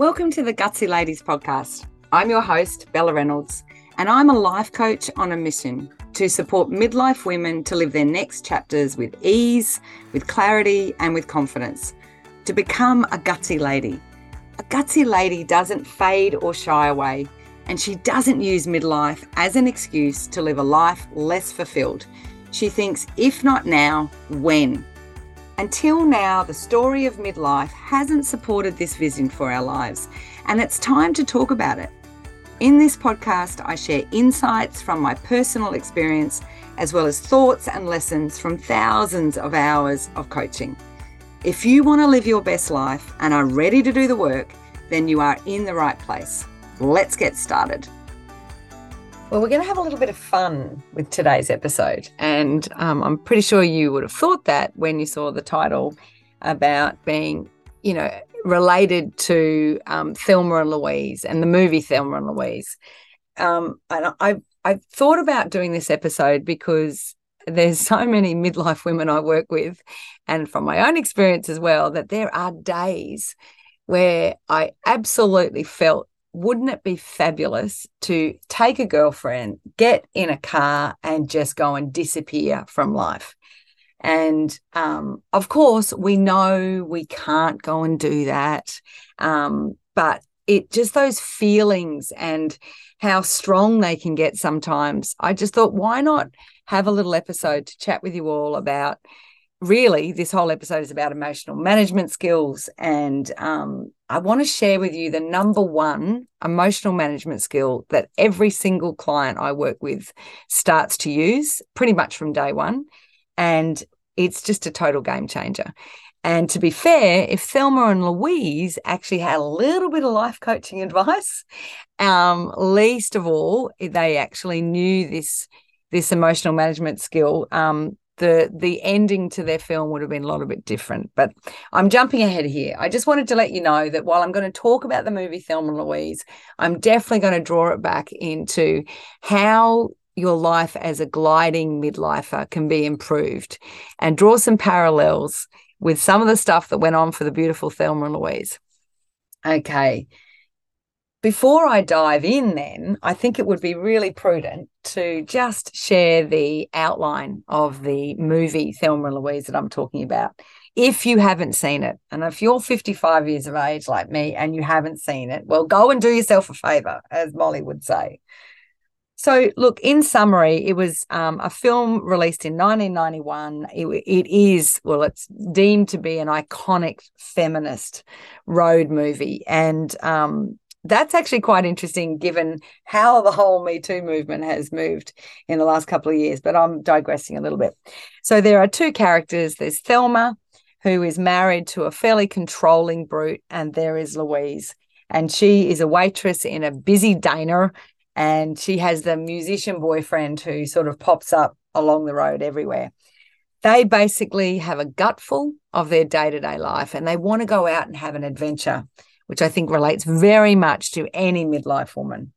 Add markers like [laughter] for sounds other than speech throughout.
Welcome to the Gutsy Ladies podcast. I'm your host, Bella Reynolds, and I'm a life coach on a mission to support midlife women to live their next chapters with ease, with clarity, and with confidence. To become a gutsy lady. A gutsy lady doesn't fade or shy away, and she doesn't use midlife as an excuse to live a life less fulfilled. She thinks, if not now, when? Until now, the story of midlife hasn't supported this vision for our lives, and it's time to talk about it. In this podcast, I share insights from my personal experience, as well as thoughts and lessons from thousands of hours of coaching. If you want to live your best life and are ready to do the work, then you are in the right place. Let's get started. Well, we're going to have a little bit of fun with today's episode. And um, I'm pretty sure you would have thought that when you saw the title about being, you know, related to um, Thelma and Louise and the movie Thelma and Louise. Um, and I, I thought about doing this episode because there's so many midlife women I work with, and from my own experience as well, that there are days where I absolutely felt wouldn't it be fabulous to take a girlfriend, get in a car, and just go and disappear from life? And um, of course, we know we can't go and do that. Um, but it just those feelings and how strong they can get sometimes. I just thought, why not have a little episode to chat with you all about really, this whole episode is about emotional management skills. And um, I want to share with you the number one emotional management skill that every single client I work with starts to use pretty much from day one. And it's just a total game changer. And to be fair, if Thelma and Louise actually had a little bit of life coaching [laughs] advice, um, least of all, they actually knew this this emotional management skill um, the the ending to their film would have been a little bit different. But I'm jumping ahead here. I just wanted to let you know that while I'm going to talk about the movie Thelma and Louise, I'm definitely going to draw it back into how your life as a gliding midlifer can be improved and draw some parallels with some of the stuff that went on for the beautiful Thelma and Louise. Okay before I dive in, then I think it would be really prudent to just share the outline of the movie Thelma and Louise that I'm talking about. If you haven't seen it, and if you're 55 years of age like me and you haven't seen it, well, go and do yourself a favor, as Molly would say. So, look, in summary, it was um, a film released in 1991. It, it is, well, it's deemed to be an iconic feminist road movie. And um, that's actually quite interesting given how the whole Me Too movement has moved in the last couple of years. But I'm digressing a little bit. So there are two characters there's Thelma, who is married to a fairly controlling brute, and there is Louise. And she is a waitress in a busy diner, and she has the musician boyfriend who sort of pops up along the road everywhere. They basically have a gutful of their day to day life and they want to go out and have an adventure which I think relates very much to any midlife woman.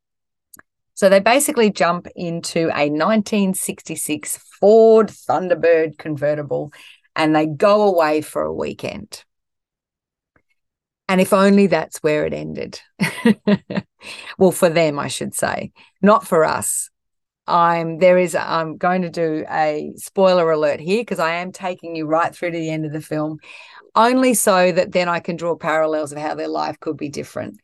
So they basically jump into a 1966 Ford Thunderbird convertible and they go away for a weekend. And if only that's where it ended. [laughs] well, for them, I should say, not for us. I'm there is I'm going to do a spoiler alert here because I am taking you right through to the end of the film only so that then I can draw parallels of how their life could be different.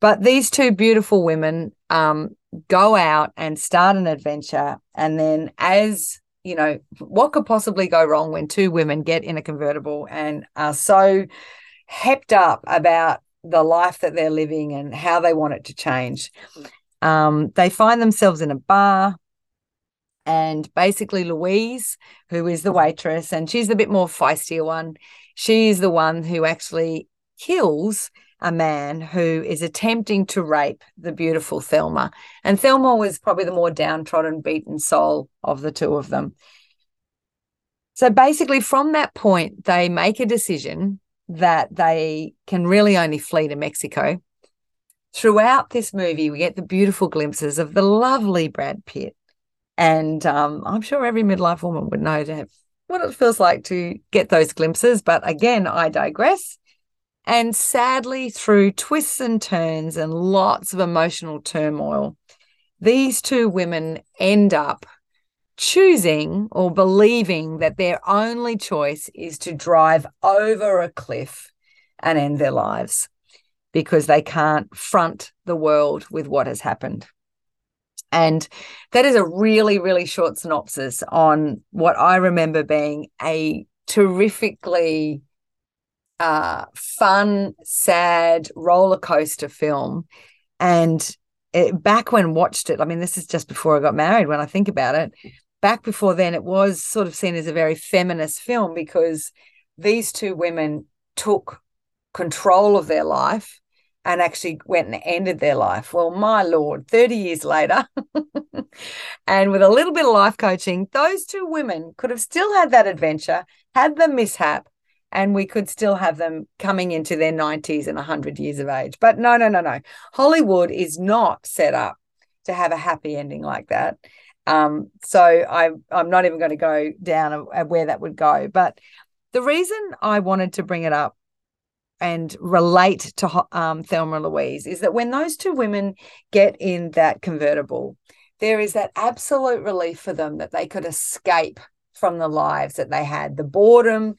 But these two beautiful women um, go out and start an adventure. And then, as you know, what could possibly go wrong when two women get in a convertible and are so hepped up about the life that they're living and how they want it to change? Um, they find themselves in a bar and basically Louise, who is the waitress, and she's the bit more feistier one, she's the one who actually kills a man who is attempting to rape the beautiful Thelma. And Thelma was probably the more downtrodden, beaten soul of the two of them. So basically, from that point, they make a decision that they can really only flee to Mexico. Throughout this movie, we get the beautiful glimpses of the lovely Brad Pitt. And um, I'm sure every midlife woman would know to have what it feels like to get those glimpses. But again, I digress. And sadly, through twists and turns and lots of emotional turmoil, these two women end up choosing or believing that their only choice is to drive over a cliff and end their lives because they can't front the world with what has happened. And that is a really, really short synopsis on what I remember being a terrifically uh, fun, sad roller coaster film. And it, back when watched it, I mean, this is just before I got married. When I think about it, back before then, it was sort of seen as a very feminist film because these two women took control of their life and actually went and ended their life. Well, my Lord, 30 years later, [laughs] and with a little bit of life coaching, those two women could have still had that adventure, had the mishap, and we could still have them coming into their 90s and 100 years of age. But no, no, no, no. Hollywood is not set up to have a happy ending like that. Um, so I, I'm not even going to go down where that would go. But the reason I wanted to bring it up and relate to um, Thelma Louise is that when those two women get in that convertible, there is that absolute relief for them that they could escape from the lives that they had the boredom,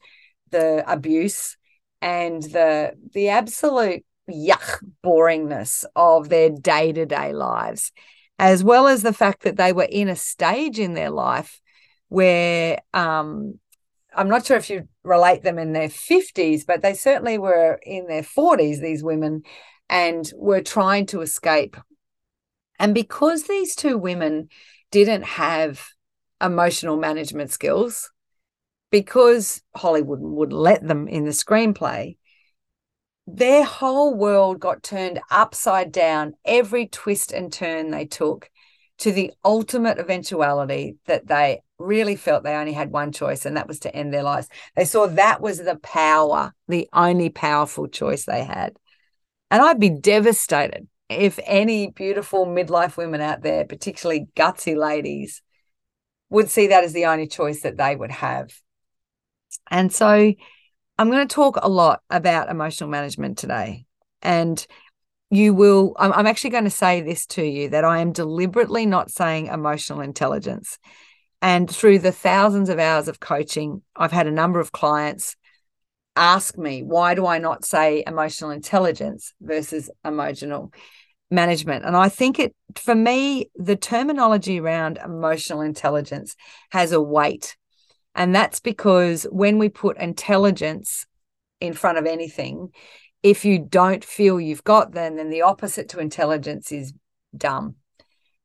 the abuse, and the the absolute yuck boringness of their day to day lives, as well as the fact that they were in a stage in their life where um, I'm not sure if you relate them in their 50s, but they certainly were in their 40s, these women, and were trying to escape. And because these two women didn't have emotional management skills, because Hollywood would let them in the screenplay, their whole world got turned upside down every twist and turn they took to the ultimate eventuality that they really felt they only had one choice, and that was to end their lives. They saw that was the power, the only powerful choice they had. And I'd be devastated if any beautiful midlife women out there, particularly gutsy ladies, would see that as the only choice that they would have. And so I'm going to talk a lot about emotional management today. And you will, I'm, actually going to say this to you that I am deliberately not saying emotional intelligence. And through the thousands of hours of coaching, I've had a number of clients ask me, why do I not say emotional intelligence versus emotional management? And I think it, for me, the terminology around emotional intelligence has a weight. And that's because when we put intelligence in front of anything, if you don't feel you've got them, then the opposite to intelligence is dumb.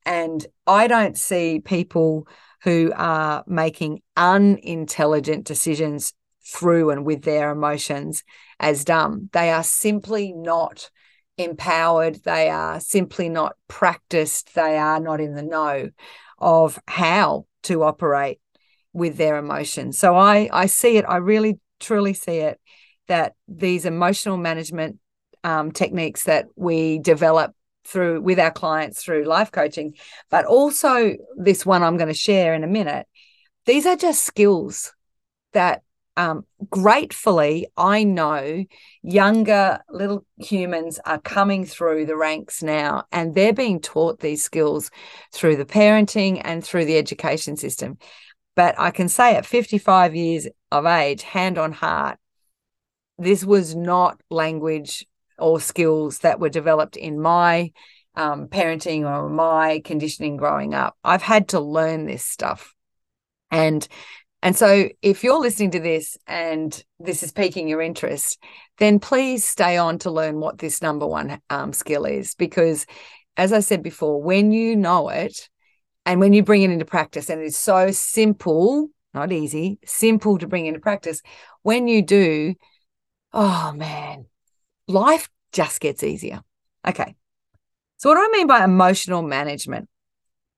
And I don't see people who are making unintelligent decisions through and with their emotions as dumb. They are simply not empowered. They are simply not practiced. They are not in the know of how to operate with their emotions. So I I see it. I really truly see it that these emotional management um, techniques that we develop through with our clients through life coaching, but also this one I'm going to share in a minute. These are just skills that um, gratefully I know younger little humans are coming through the ranks now and they're being taught these skills through the parenting and through the education system. But I can say at 55 years of age, hand on heart, this was not language or skills that were developed in my um, parenting or my conditioning growing up. I've had to learn this stuff. And and so if you're listening to this and this is piquing your interest, then please stay on to learn what this number one um, skill is. Because as I said before, when you know it and when you bring it into practice, and it's so simple, not easy, simple to bring into practice, when you do, oh man, life just gets easier. Okay. So, what do I mean by emotional management?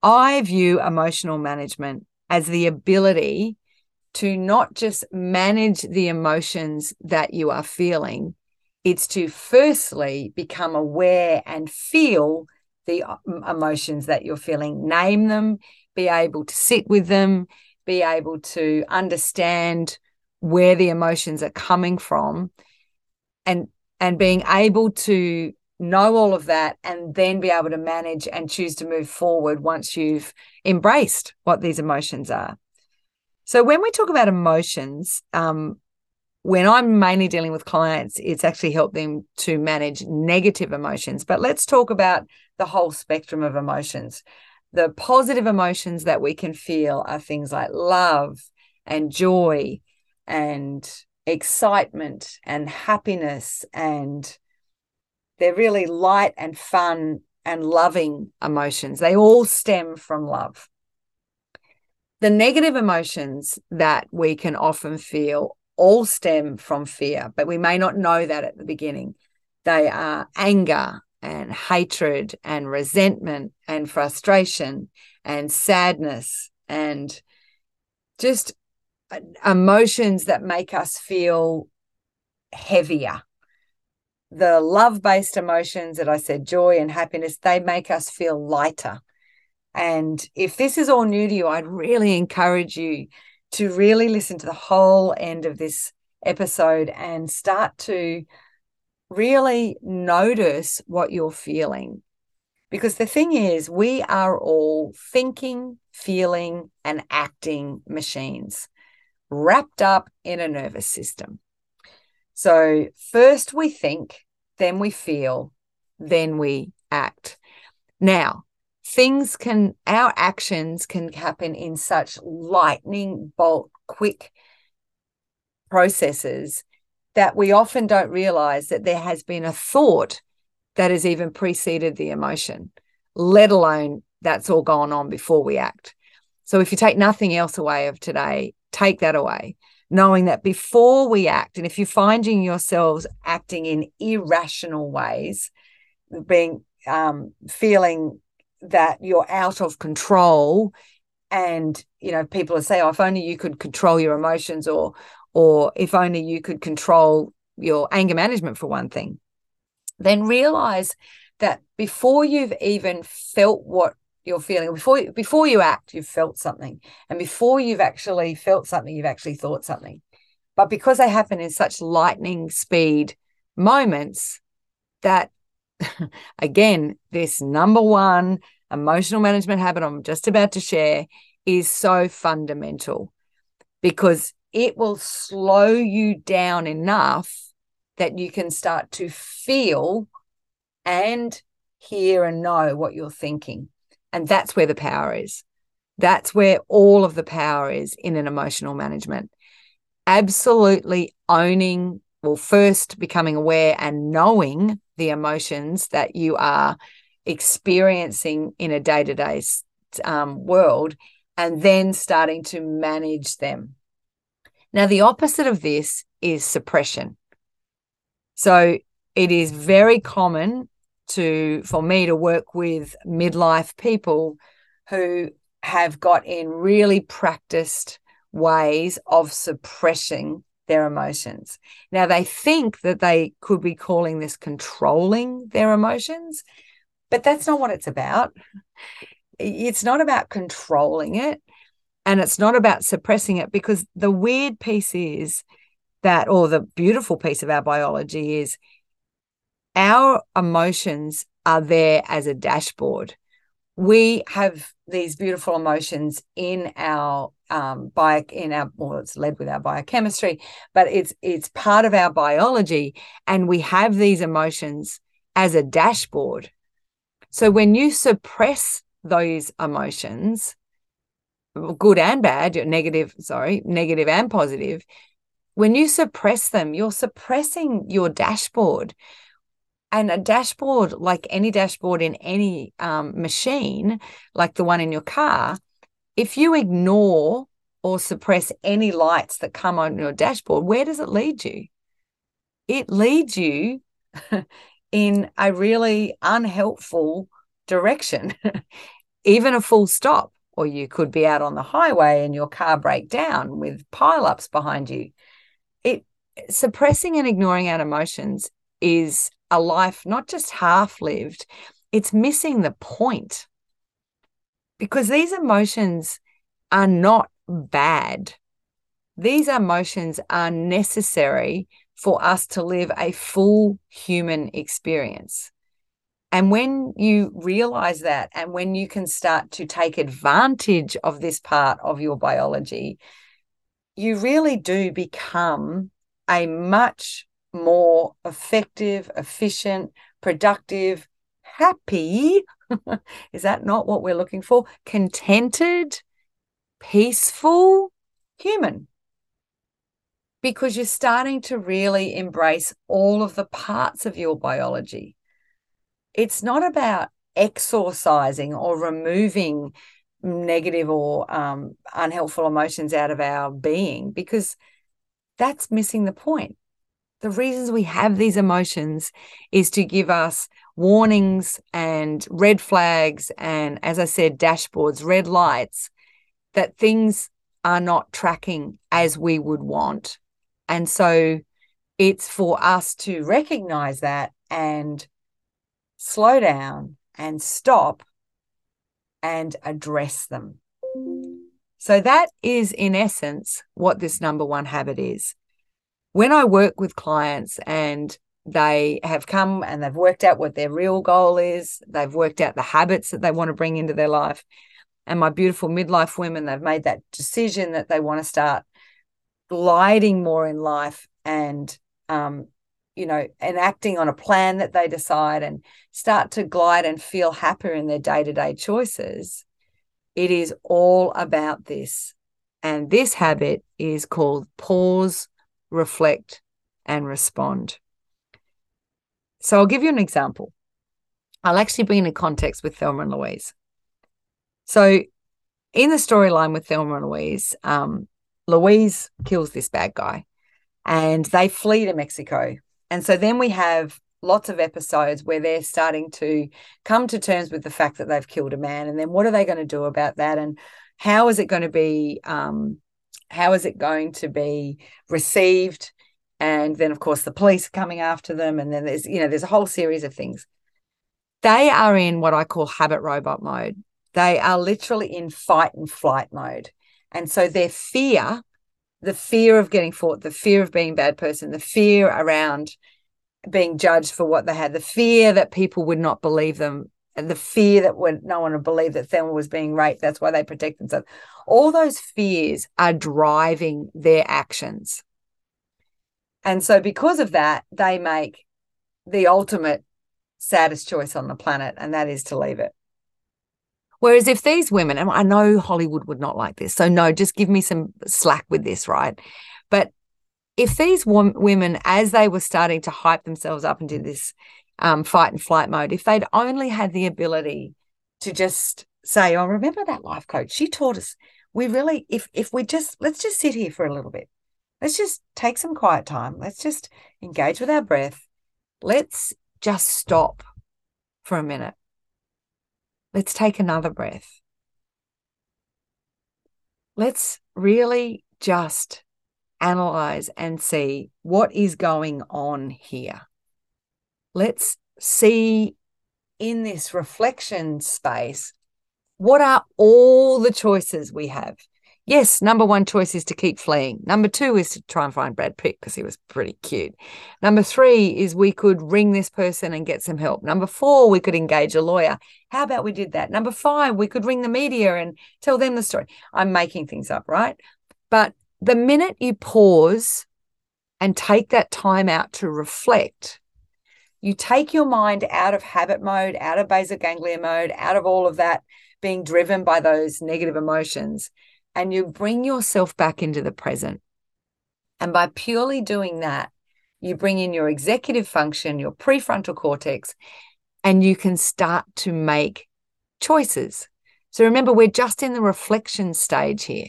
I view emotional management as the ability to not just manage the emotions that you are feeling, it's to firstly become aware and feel the uh, emotions that you're feeling, name them, be able to sit with them, be able to understand where the emotions are coming from, and and being able to know all of that and then be able to manage and choose to move forward once you've embraced what these emotions are. So, when we talk about emotions, um, when I'm mainly dealing with clients, it's actually helped them to manage negative emotions. But let's talk about the whole spectrum of emotions. The positive emotions that we can feel are things like love and joy and excitement and happiness and they're really light and fun and loving emotions. They all stem from love. The negative emotions that we can often feel all stem from fear, but we may not know that at the beginning. They are anger and hatred and resentment and frustration and sadness and just emotions that make us feel heavier the love based emotions that I said, joy and happiness, they make us feel lighter. And if this is all new to you, I'd really encourage you to really listen to the whole end of this episode and start to really notice what you're feeling. Because the thing is, we are all thinking, feeling, and acting machines wrapped up in a nervous system. So, first we think, then we feel, then we act. Now, things can, our actions can happen in such lightning bolt, quick processes that we often don't realize that there has been a thought that has even preceded the emotion, let alone that's all gone on before we act. So if you take nothing else away of today, take that away knowing that before we act, and if you're finding yourselves acting in irrational ways, being um, feeling that you're out of control, and you know people are saying, "Oh, if only you could control your emotions," or or if only you could control your anger management for one thing, then realize that before you've even felt what you're feeling. Before before you act you've felt something. And before you've actually felt something you've actually thought something. But because they happen in such lightning speed moments that [laughs] again this number one emotional management habit i'm just about to share is so fundamental because it will slow you down enough that you can start to feel and hear and know what you're thinking and that's where the power is. That's where all of the power is in an emotional management. Absolutely owning, well, first becoming aware and knowing the emotions that you are experiencing in a day to day world, and then starting to manage them. Now, the opposite of this is suppression. So it is very common to for me to work with midlife people who have got in really practiced ways of suppressing their emotions. Now they think that they could be calling this controlling their emotions, but that's not what it's about. It's not about controlling it and it's not about suppressing it because the weird piece is that or the beautiful piece of our biology is our emotions are there as a dashboard. We have these beautiful emotions in our um, bio in our well, it's led with our biochemistry, but it's it's part of our biology, and we have these emotions as a dashboard. So when you suppress those emotions, good and bad, negative, sorry, negative and positive, when you suppress them, you're suppressing your dashboard and a dashboard like any dashboard in any um, machine like the one in your car if you ignore or suppress any lights that come on your dashboard where does it lead you? It leads you [laughs] in a really unhelpful direction [laughs] even a full stop. Or you could be out on the highway and your car break down with pileups behind you. It suppressing and ignoring our emotions is a life not just half lived, it's missing the point. Because these emotions are not bad. These emotions are necessary for us to live a full human experience. And when you realize that, and when you can start to take advantage of this part of your biology, you really do become a much more effective, efficient, productive, happy. [laughs] Is that not what we're looking for? Contented, peaceful human. Because you're starting to really embrace all of the parts of your biology. It's not about exorcising or removing negative or um, unhelpful emotions out of our being because that's missing the point. The reasons we have these emotions is to give us warnings and red flags, and as I said, dashboards, red lights that things are not tracking as we would want. And so it's for us to recognize that and slow down and stop and address them. So, that is in essence what this number one habit is. When I work with clients and they have come and they've worked out what their real goal is, they've worked out the habits that they want to bring into their life. And my beautiful midlife women, they've made that decision that they want to start gliding more in life and um, you know, enacting on a plan that they decide and start to glide and feel happier in their day to day choices, it is all about this. And this habit is called pause, reflect, and respond. So I'll give you an example. I'll actually bring in a context with Thelma and Louise. So in the storyline with Thelma and Louise, um, Louise kills this bad guy and they flee to Mexico and so then we have lots of episodes where they're starting to come to terms with the fact that they've killed a man. And then what are they going to do about that? And how is it going to be? Um, how is it going to be received? And then, of course, the police coming after them. And then there's, you know, there's a whole series of things. They are in what I call habit robot mode. They are literally in fight and flight mode. And so their fear the fear of getting fought, the fear of being a bad person, the fear around being judged for what they had, the fear that people would not believe them, and the fear that no one would believe that Thelma was being raped. That's why they protect themselves. All those fears are driving their actions. And so, because of that, they make the ultimate saddest choice on the planet, and that is to leave it. Whereas if these women, and I know Hollywood would not like this, so no, just give me some slack with this, right? But if these women, as they were starting to hype themselves up into this um, fight and flight mode, if they'd only had the ability to just say, "Oh, remember that life coach? She taught us. We really, if if we just let's just sit here for a little bit. Let's just take some quiet time. Let's just engage with our breath. Let's just stop for a minute Let's take another breath. Let's really just analyze and see what is going on here. Let's see in this reflection space what are all the choices we have? yes, number one choice is to keep fleeing. Number two is to try and find Brad Pitt because he was pretty cute. Number three is we could ring this person and get some help. Number four, we could engage a lawyer. How about we did that? Number five, we could ring the media and tell them the story. I'm making things up, right? But the minute you pause and take that time out to reflect, you take your mind out of habit mode, out of basal ganglia mode, out of all of that being driven by those negative emotions and you bring yourself back into the present. And by purely doing that, you bring in your executive function, your prefrontal cortex, and you can start to make choices. So remember, we're just in the reflection stage here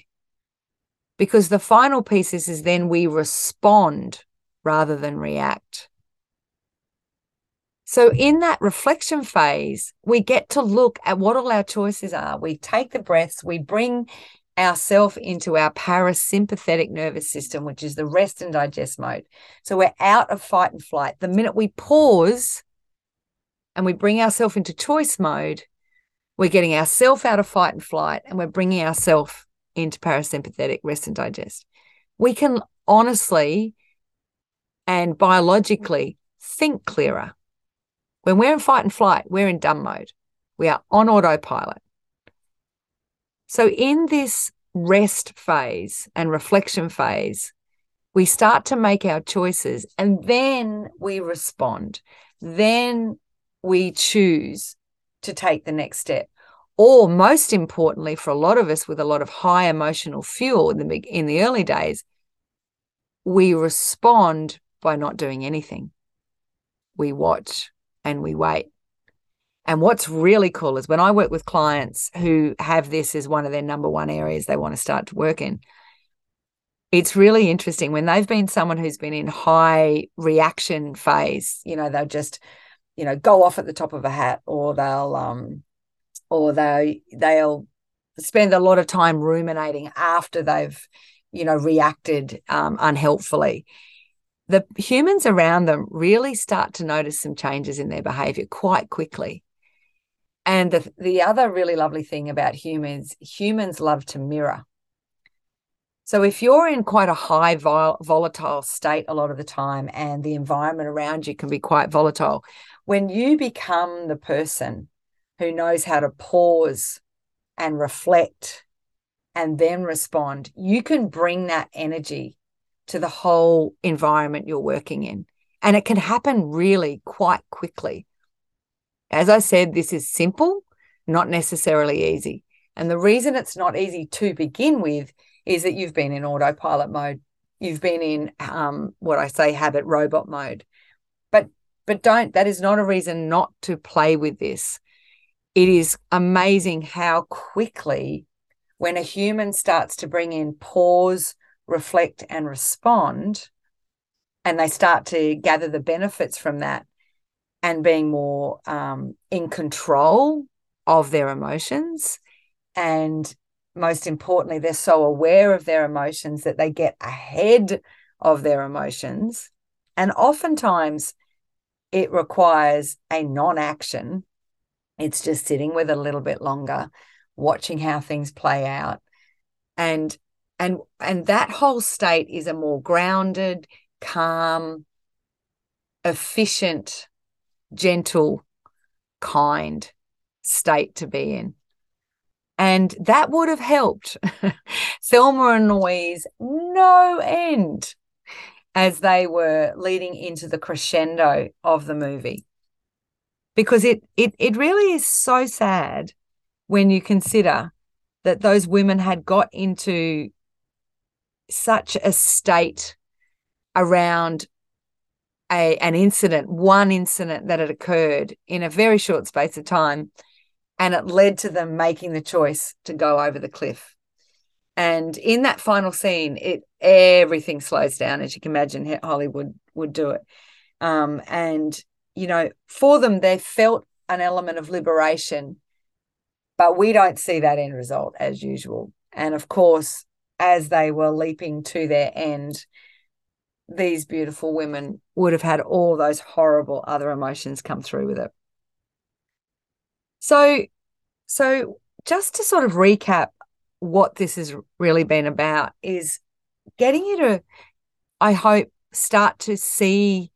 because the final piece is, is then we respond rather than react. So, in that reflection phase, we get to look at what all our choices are. We take the breaths, we bring ourself into our parasympathetic nervous system, which is the rest and digest mode. So we're out of fight and flight. The minute we pause and we bring ourselves into choice mode, we're getting ourselves out of fight and flight and we're bringing ourselves into parasympathetic rest and digest. We can honestly and biologically think clearer. When we're in fight and flight, we're in dumb mode. We are on autopilot. So, in this rest phase and reflection phase, we start to make our choices and then we respond. Then we choose to take the next step. Or, most importantly, for a lot of us with a lot of high emotional fuel in the, in the early days, we respond by not doing anything. We watch and we wait. And what's really cool is when I work with clients who have this as one of their number one areas they want to start to work in, it's really interesting when they've been someone who's been in high reaction phase, you know, they'll just, you know, go off at the top of a hat or they'll um or they they'll spend a lot of time ruminating after they've, you know, reacted um, unhelpfully the humans around them really start to notice some changes in their behavior quite quickly. And the, the other really lovely thing about humans, humans love to mirror. So if you're in quite a high vol- volatile state a lot of the time and the environment around you can be quite volatile, when you become the person who knows how to pause and reflect and then respond, you can bring that energy to the whole environment you're working in. And it can happen really quite quickly. As I said, this is simple, not necessarily easy. And the reason it's not easy to begin with is that you've been in autopilot mode. You've been in um, what I say habit robot mode. But but don't that is not a reason not to play with this. It is amazing how quickly when a human starts to bring in pause, reflect and respond and they start to gather the benefits from that and being more um, in control of their emotions. And most importantly they're so aware of their emotions that they get ahead of their emotions. And oftentimes it requires a non-action. It's just sitting with a little bit longer watching how things play out. And and and that whole state is a more grounded calm efficient gentle kind state to be in and that would have helped [laughs] Thelma and Louise no end as they were leading into the crescendo of the movie. Because it it it really is so sad when you consider that those women had got into such a state around a an incident, one incident that had occurred in a very short space of time, and it led to them making the choice to go over the cliff. And in that final scene, it everything slows down, as you can imagine. Hollywood would do it, um, and you know, for them, they felt an element of liberation, but we don't see that end result as usual. And of course, as they were leaping to their end, these beautiful women would have had all those horrible other emotions come through with it. So, so just to sort of recap what this has really been about is getting you to, I hope, start to see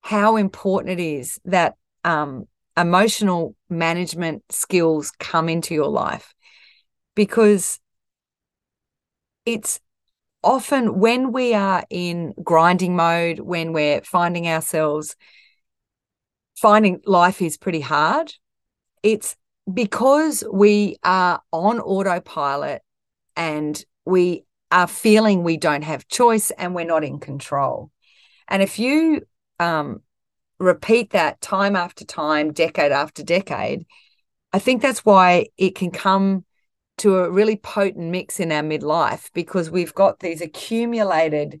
how important it is that um, emotional management skills come into your life because it's often when we are in grinding mode, when we're finding ourselves finding life is pretty hard, it's because we are on autopilot and we are feeling we don't have choice and we're not in control. And if you um, repeat that time after time, decade after decade, I think that's why it can come to a really potent mix in our midlife because we've got these accumulated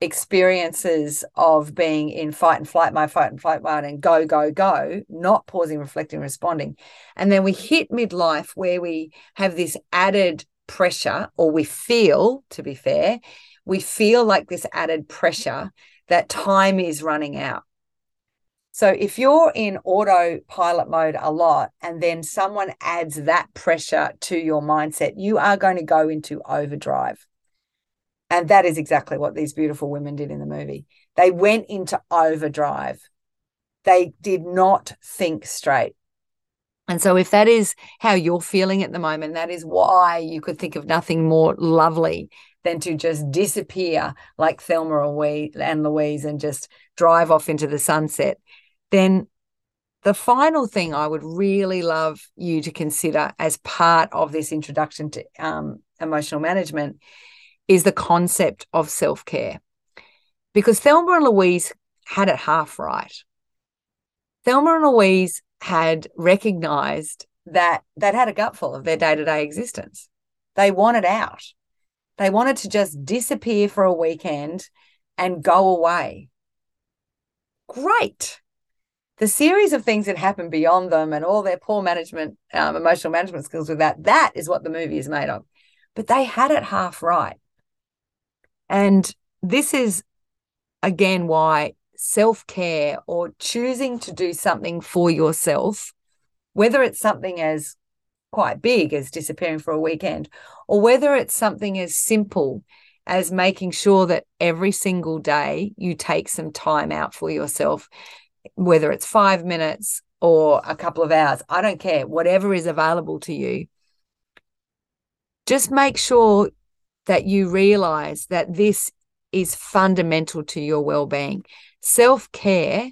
experiences of being in fight and flight mode, fight and flight mode, and go, go, go, not pausing, reflecting, responding. And then we hit midlife where we have this added pressure, or we feel, to be fair, we feel like this added pressure that time is running out. So if you're in autopilot mode a lot and then someone adds that pressure to your mindset, you are going to go into overdrive. And that is exactly what these beautiful women did in the movie. They went into overdrive. They did not think straight. And so, if that is how you're feeling at the moment, that is why you could think of nothing more lovely than to just disappear like Thelma and Louise and just drive off into the sunset, then the final thing I would really love you to consider as part of this introduction to um, emotional management is the concept of self care. Because Thelma and Louise had it half right. Thelma and Louise had recognized that they'd had a gutful of their day to day existence. They wanted out. They wanted to just disappear for a weekend and go away. Great. The series of things that happen beyond them and all their poor management, um, emotional management skills with that, that is what the movie is made of. But they had it half right. And this is, again, why self care or choosing to do something for yourself, whether it's something as quite big as disappearing for a weekend, or whether it's something as simple as making sure that every single day you take some time out for yourself, whether it's five minutes or a couple of hours, I don't care, whatever is available to you. Just make sure that you realize that this is fundamental to your well being. Self care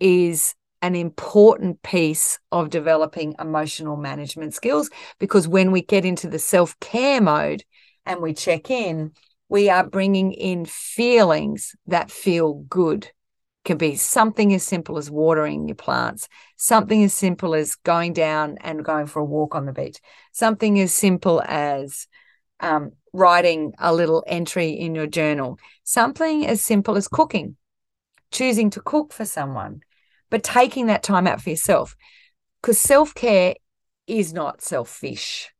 is an important piece of developing emotional management skills because when we get into the self care mode and we check in, we are bringing in feelings that feel good. Can be something as simple as watering your plants, something as simple as going down and going for a walk on the beach, something as simple as um, writing a little entry in your journal, something as simple as cooking, choosing to cook for someone, but taking that time out for yourself. Because self care is not selfish.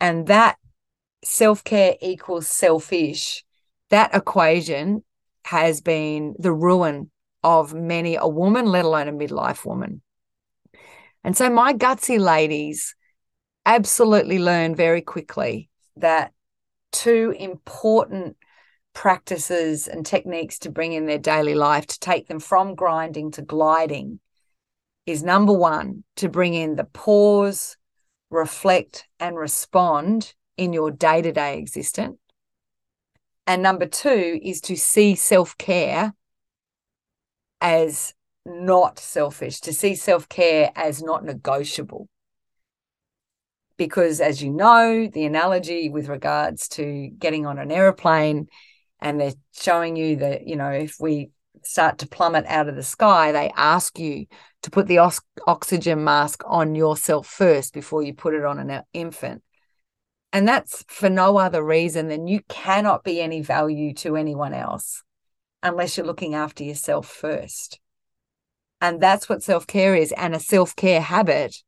And that self care equals selfish, that equation has been the ruin of many a woman, let alone a midlife woman. And so my gutsy ladies absolutely learn very quickly that two important practices and techniques to bring in their daily life to take them from grinding to gliding is number one, to bring in the pause, reflect, and respond in your day to day existence. And number two is to see self care as not selfish, to see self care as not negotiable. Because as you know the analogy with regards to getting on an aeroplane and they're showing you that you know if we start to plummet out of the sky they ask you to put the oxygen mask on yourself first before you put it on an uh, infant and that's for no other reason than you cannot be any value to anyone else unless you're looking after yourself first and that's what self-care is and a self-care habit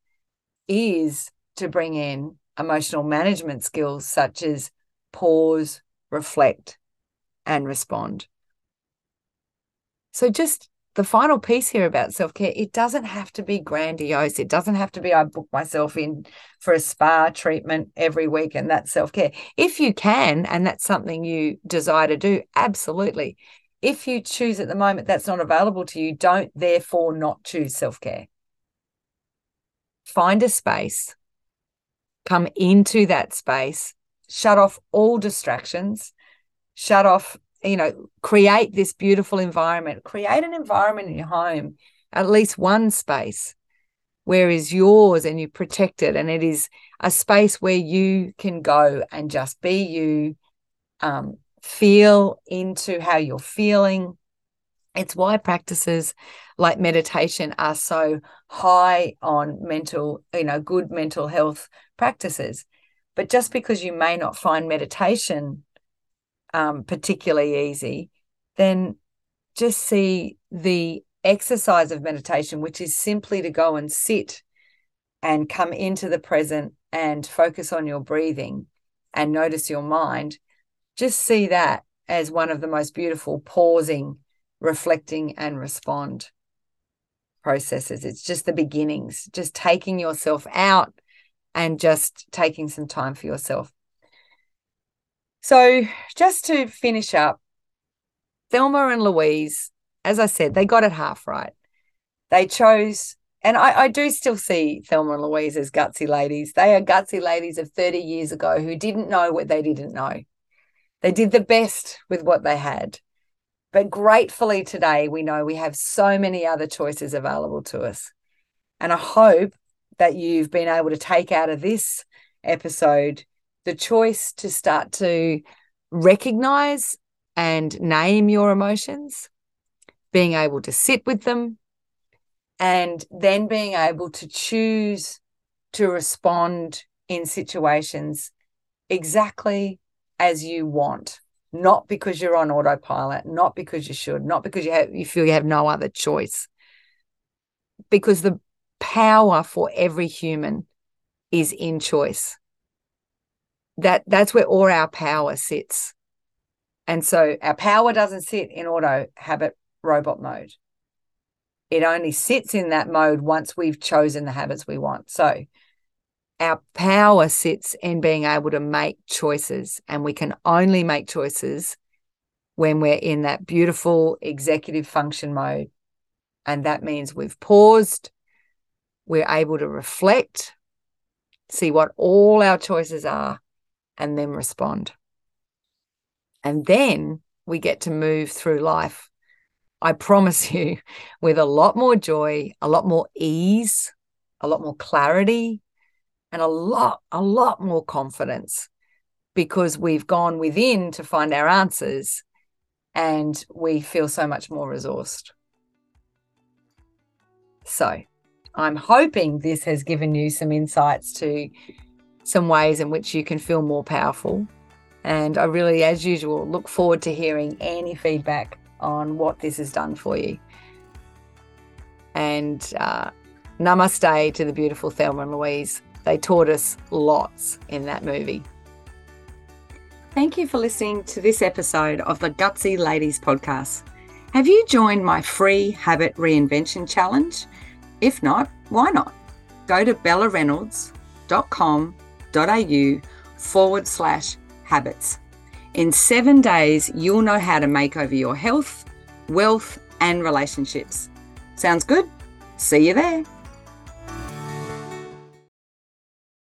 is to bring in emotional management skills such as pause, reflect, and respond. So, just the final piece here about self care, it doesn't have to be grandiose. It doesn't have to be, I book myself in for a spa treatment every week and that's self care. If you can, and that's something you desire to do, absolutely. If you choose at the moment that's not available to you, don't therefore not choose self care. Find a space come into that space, shut off all distractions, shut off, you know, create this beautiful environment, create an environment in your home, at least one space where is yours and you protect it. And it is a space where you can go and just be you, um, feel into how you're feeling. It's why practices like meditation are so high on mental, you know, good mental health practices. But just because you may not find meditation um, particularly easy, then just see the exercise of meditation, which is simply to go and sit and come into the present and focus on your breathing and notice your mind. Just see that as one of the most beautiful pausing, reflecting, and respond processes. It's just the beginnings, just taking yourself out and just taking some time for yourself. So, just to finish up, Thelma and Louise, as I said, they got it half right. They chose, and I, I do still see Thelma and Louise as gutsy ladies. They are gutsy ladies of 30 years ago who didn't know what they didn't know. They did the best with what they had. But gratefully today, we know we have so many other choices available to us. And I hope that you've been able to take out of this episode the choice to start to recognize and name your emotions, being able to sit with them, and then being able to choose to respond in situations exactly as you want, not because you're on autopilot, not because you should, not because you have you feel you have no other choice. Because the power for every human is in choice. That that's where all our power sits. And so our power doesn't sit in auto habit robot mode. It only sits in that mode once we've chosen the habits we want. So our power sits in being able to make choices, and we can only make choices when we're in that beautiful executive function mode. And that means we've paused, we're able to reflect, see what all our choices are, and then respond. And then we get to move through life. I promise you, [laughs] with a lot more joy, a lot more ease, a lot more clarity, and a lot, a lot more confidence because we've gone within to find our answers and we feel so much more resourced. So, I'm hoping this has given you some insights to some ways in which you can feel more powerful and I really, as usual, look forward to hearing any feedback on what this has done for you. And uh, namaste to the beautiful Thelma and Louise. They taught us lots in that movie. Thank you for listening to this episode of the Gutsy Ladies podcast. Have you joined my free habit reinvention challenge? If not, why not? Go to bellareynolds.com.au forward slash habits. In seven days, you'll know how to make over your health, wealth, and relationships. Sounds good? See you there.